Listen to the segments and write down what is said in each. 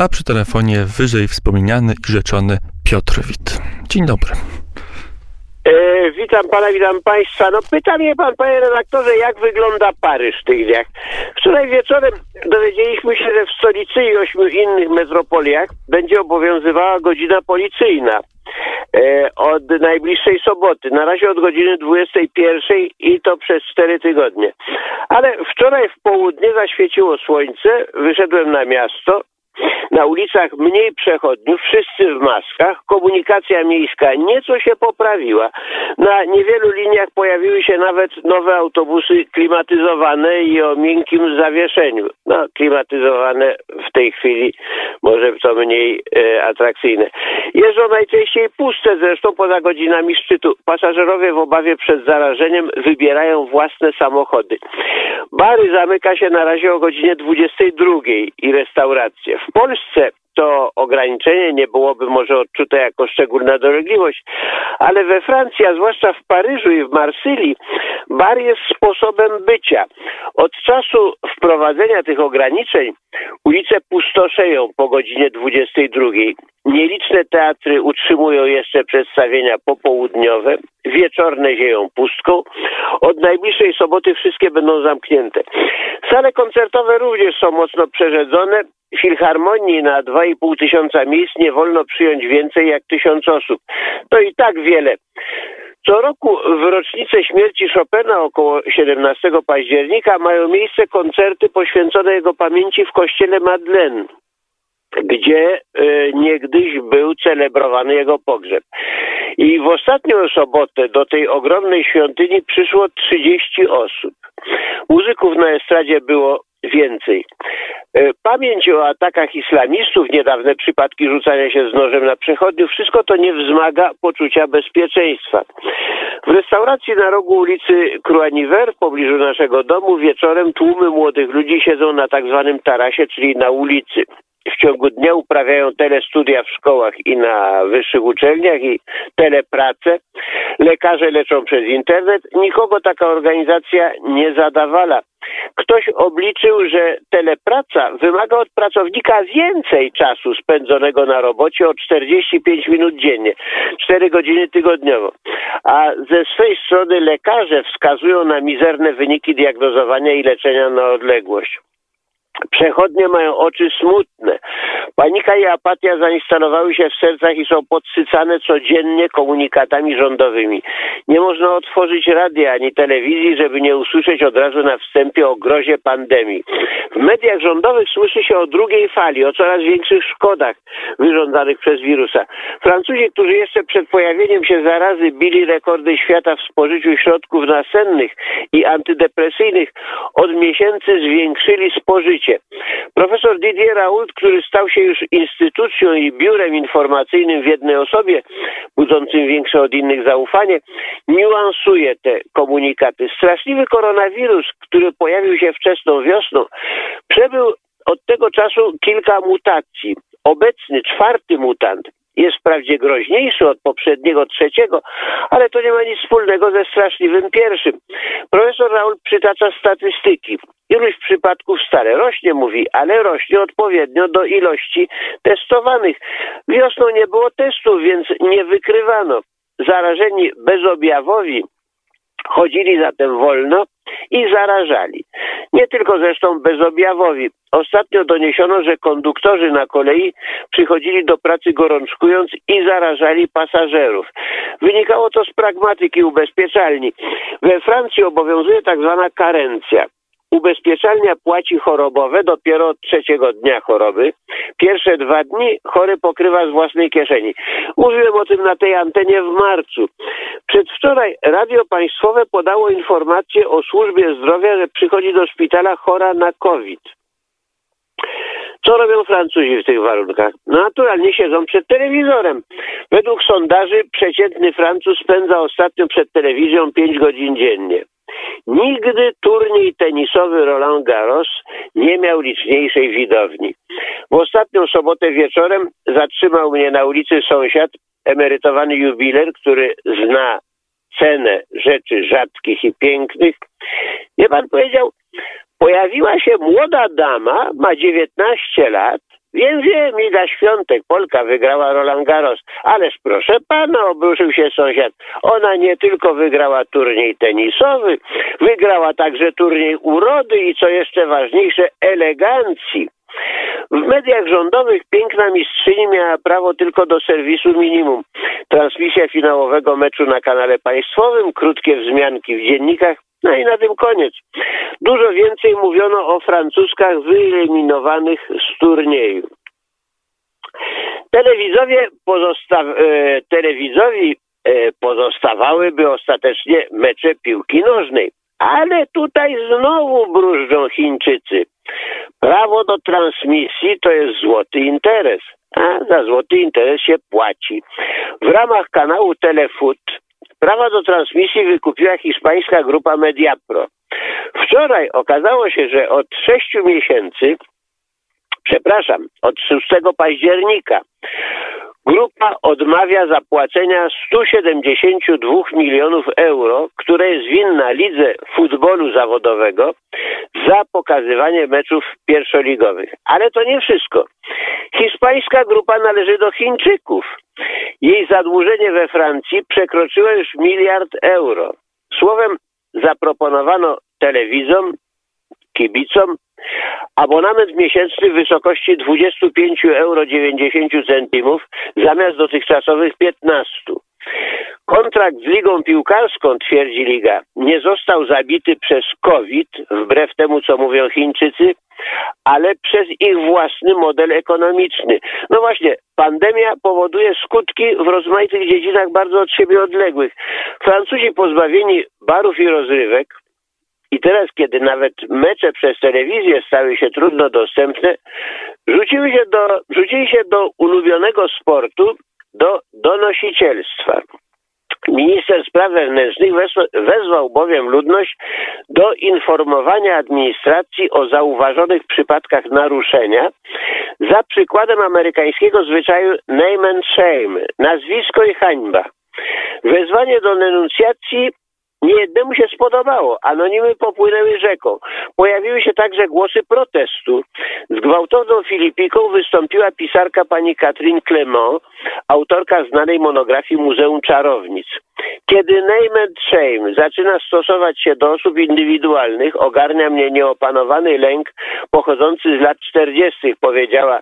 a przy telefonie wyżej wspomniany i rzeczony Piotr Wit. Dzień dobry. E, witam pana, witam państwa. No pyta mnie pan, panie redaktorze, jak wygląda Paryż w tych dniach. Wczoraj wieczorem dowiedzieliśmy się, że w stolicy i ośmiu innych metropoliach będzie obowiązywała godzina policyjna e, od najbliższej soboty. Na razie od godziny 21 i to przez cztery tygodnie. Ale wczoraj w południe zaświeciło słońce, wyszedłem na miasto, na ulicach mniej przechodniów, wszyscy w maskach, komunikacja miejska nieco się poprawiła. Na niewielu liniach pojawiły się nawet nowe autobusy klimatyzowane i o miękkim zawieszeniu. No, klimatyzowane w tej chwili może to mniej e, atrakcyjne. Jeżdżą najczęściej puste, zresztą poza godzinami szczytu. Pasażerowie w obawie przed zarażeniem wybierają własne samochody. Bary zamyka się na razie o godzinie 22 i restauracje. W Polsce to ograniczenie nie byłoby może odczute jako szczególna dolegliwość, ale we Francji, a zwłaszcza w Paryżu i w Marsylii, bar jest sposobem bycia. Od czasu wprowadzenia tych ograniczeń ulice pustoszeją po godzinie 22. Nieliczne teatry utrzymują jeszcze przedstawienia popołudniowe, wieczorne zieją pustką. Od najbliższej soboty wszystkie będą zamknięte. Sale koncertowe również są mocno przerzedzone. Filharmonii na 2,5 tysiąca miejsc nie wolno przyjąć więcej jak tysiąc osób. To i tak wiele. Co roku w rocznicę śmierci Chopina około 17 października mają miejsce koncerty poświęcone jego pamięci w kościele Madeleine gdzie y, niegdyś był celebrowany jego pogrzeb. I w ostatnią sobotę do tej ogromnej świątyni przyszło 30 osób. Muzyków na estradzie było więcej. E, pamięć o atakach islamistów, niedawne przypadki rzucania się z nożem na przechodniów, wszystko to nie wzmaga poczucia bezpieczeństwa. W restauracji na rogu ulicy Cruaniver w pobliżu naszego domu wieczorem tłumy młodych ludzi siedzą na tak zwanym tarasie, czyli na ulicy w ciągu dnia uprawiają telestudia w szkołach i na wyższych uczelniach i telepracę. Lekarze leczą przez internet. Nikogo taka organizacja nie zadawala. Ktoś obliczył, że telepraca wymaga od pracownika więcej czasu spędzonego na robocie o 45 minut dziennie, 4 godziny tygodniowo. A ze swej strony lekarze wskazują na mizerne wyniki diagnozowania i leczenia na odległość. Przechodnie mają oczy smutne. Panika i apatia zainstalowały się w sercach i są podsycane codziennie komunikatami rządowymi. Nie można otworzyć radia ani telewizji, żeby nie usłyszeć od razu na wstępie o grozie pandemii. W mediach rządowych słyszy się o drugiej fali, o coraz większych szkodach wyrządzanych przez wirusa. Francuzi, którzy jeszcze przed pojawieniem się zarazy bili rekordy świata w spożyciu środków nasennych i antydepresyjnych, od miesięcy zwiększyli spożycie Profesor Didier Raoult, który stał się już instytucją i biurem informacyjnym w jednej osobie, budzącym większe od innych zaufanie, niuansuje te komunikaty. Straszliwy koronawirus, który pojawił się wczesną wiosną, przebył od tego czasu kilka mutacji. Obecny, czwarty mutant jest wprawdzie groźniejszy od poprzedniego trzeciego, ale to nie ma nic wspólnego ze straszliwym pierwszym. Profesor Raul przytacza statystyki. Ilość przypadków stale rośnie, mówi, ale rośnie odpowiednio do ilości testowanych. Wiosną nie było testów, więc nie wykrywano. Zarażeni bezobjawowi chodzili zatem wolno i zarażali. Nie tylko zresztą bezobjawowi. Ostatnio doniesiono, że konduktorzy na kolei przychodzili do pracy gorączkując i zarażali pasażerów. Wynikało to z pragmatyki ubezpieczalni. We Francji obowiązuje tak zwana karencja. Ubezpieczalnia płaci chorobowe dopiero od trzeciego dnia choroby. Pierwsze dwa dni chory pokrywa z własnej kieszeni. Mówiłem o tym na tej antenie w marcu. Przedwczoraj Radio Państwowe podało informację o służbie zdrowia, że przychodzi do szpitala chora na COVID. Co robią Francuzi w tych warunkach? No, naturalnie siedzą przed telewizorem. Według sondaży przeciętny Francuz spędza ostatnio przed telewizją 5 godzin dziennie. Nigdy turniej tenisowy Roland Garros nie miał liczniejszej widowni. W ostatnią sobotę wieczorem zatrzymał mnie na ulicy sąsiad, emerytowany jubiler, który zna cenę rzeczy rzadkich i pięknych. Nie pan powiedział, pojawiła się młoda dama, ma 19 lat, Wiem, wiem, Iga Świątek, Polka wygrała Roland Garros, ależ proszę pana, obruszył się sąsiad. Ona nie tylko wygrała turniej tenisowy, wygrała także turniej urody i co jeszcze ważniejsze, elegancji. W mediach rządowych piękna mistrzyni miała prawo tylko do serwisu minimum. Transmisja finałowego meczu na kanale państwowym, krótkie wzmianki w dziennikach, no i na tym koniec. Dużo więcej mówiono o francuskach wyeliminowanych z turnieju. Telewizowie pozosta- e, telewizowi e, pozostawałyby ostatecznie mecze piłki nożnej. Ale tutaj znowu brużdżą Chińczycy. Prawo do transmisji to jest złoty interes, a za złoty interes się płaci. W ramach kanału Telefoot prawa do transmisji wykupiła hiszpańska grupa Mediapro. Wczoraj okazało się, że od sześciu miesięcy, przepraszam, od 6 października Grupa odmawia zapłacenia 172 milionów euro, które jest winna lidze futbolu zawodowego za pokazywanie meczów pierwszoligowych. Ale to nie wszystko. Hiszpańska grupa należy do Chińczyków. Jej zadłużenie we Francji przekroczyło już miliard euro. Słowem, zaproponowano telewizom, kibicom abonament miesięczny w wysokości 25 euro 90 centimów zamiast dotychczasowych 15. Kontrakt z Ligą Piłkarską, twierdzi Liga, nie został zabity przez COVID, wbrew temu co mówią Chińczycy, ale przez ich własny model ekonomiczny. No właśnie, pandemia powoduje skutki w rozmaitych dziedzinach bardzo od siebie odległych. Francuzi pozbawieni barów i rozrywek, i teraz, kiedy nawet mecze przez telewizję stały się trudno dostępne, rzuciły się do, rzucili się do ulubionego sportu, do donosicielstwa. Minister Spraw Wewnętrznych wezwał bowiem ludność do informowania administracji o zauważonych przypadkach naruszenia za przykładem amerykańskiego zwyczaju name and shame, nazwisko i hańba. Wezwanie do denuncjacji Niejednemu się spodobało. Anonimy popłynęły rzeką. Pojawiły się także głosy protestu. Z gwałtowną Filipiką wystąpiła pisarka pani Catherine Clement, autorka znanej monografii Muzeum Czarownic. Kiedy name and shame zaczyna stosować się do osób indywidualnych, ogarnia mnie nieopanowany lęk pochodzący z lat 40., powiedziała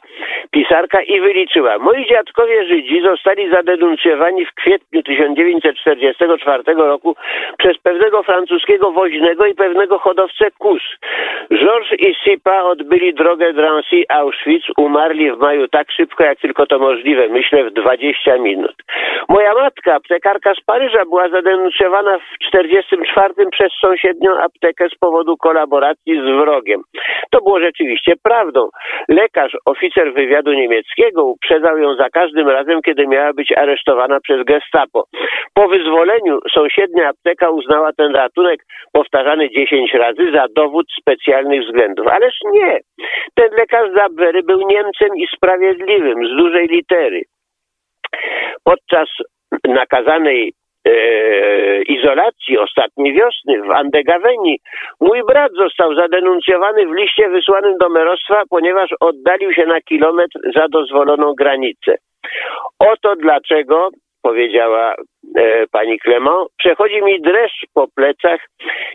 pisarka i wyliczyła. Moi dziadkowie Żydzi zostali zadenuncjowani w kwietniu 1944 roku przez pewnego francuskiego woźnego i pewnego hodowcę kus. Georges i Sipa odbyli drogę Drancy-Auschwitz, umarli w maju tak szybko, jak tylko to możliwe, myślę w 20 minut. Moja matka, aptekarka z Paryża, była zadenuncjowana w 1944 przez sąsiednią aptekę z powodu kolaboracji z wrogiem. To było rzeczywiście prawdą. Lekarz, oficer wywiadu niemieckiego uprzedzał ją za każdym razem, kiedy miała być aresztowana przez gestapo. Po wyzwoleniu sąsiednia apteka uznała ten ratunek powtarzany 10 razy za dowód specjalnych względów. Ależ nie. Ten lekarz Zabwery był Niemcem i sprawiedliwym, z dużej litery. Podczas nakazanej e, izolacji ostatniej wiosny w Andegaweni mój brat został zadenuncjowany w liście wysłanym do merostwa, ponieważ oddalił się na kilometr za dozwoloną granicę. Oto dlaczego powiedziała e, pani Clement, przechodzi mi dreszcz po plecach,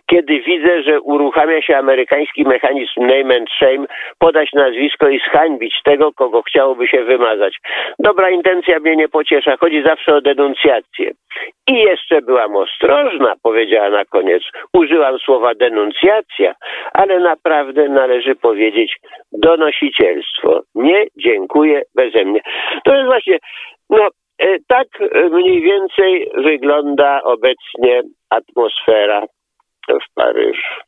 kiedy widzę, że uruchamia się amerykański mechanizm name and shame, podać nazwisko i zhańbić tego, kogo chciałoby się wymazać. Dobra intencja mnie nie pociesza, chodzi zawsze o denuncjację. I jeszcze byłam ostrożna, powiedziała na koniec. Użyłam słowa denuncjacja, ale naprawdę należy powiedzieć donosicielstwo. Nie dziękuję beze mnie. To jest właśnie, no tak mniej więcej wygląda obecnie atmosfera w Paryżu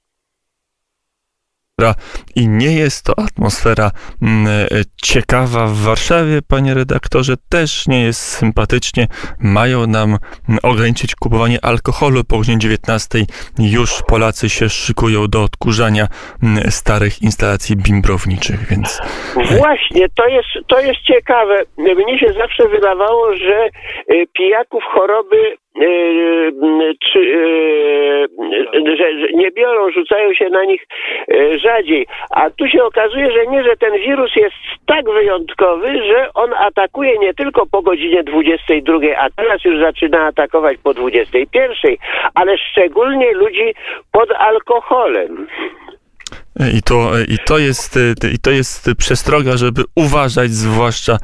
i nie jest to atmosfera mm, e, ciekawa w Warszawie, panie redaktorze, też nie jest sympatycznie. Mają nam mm, ograniczyć kupowanie alkoholu po godzinie 19. Już Polacy się szykują do odkurzania mm, starych instalacji bimbrowniczych, więc... Właśnie, to jest, to jest ciekawe. Mnie się zawsze wydawało, że e, pijaków choroby e, czy, e, że, że nie biorą, rzucają się na nich rzadziej. A tu się okazuje, że nie, że ten wirus jest tak wyjątkowy, że on atakuje nie tylko po godzinie 22, a teraz już zaczyna atakować po 21, ale szczególnie ludzi pod alkoholem. I to, i to, jest, i to jest przestroga, żeby uważać, zwłaszcza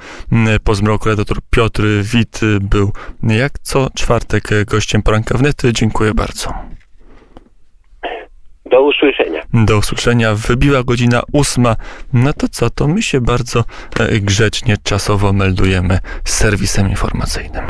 po zmroku. Redaktor Piotr Wit był jak co czwartek gościem poranka wnet. Dziękuję bardzo. Do usłyszenia. Do usłyszenia. Wybiła godzina ósma. No to co, to my się bardzo e, grzecznie, czasowo meldujemy z serwisem informacyjnym.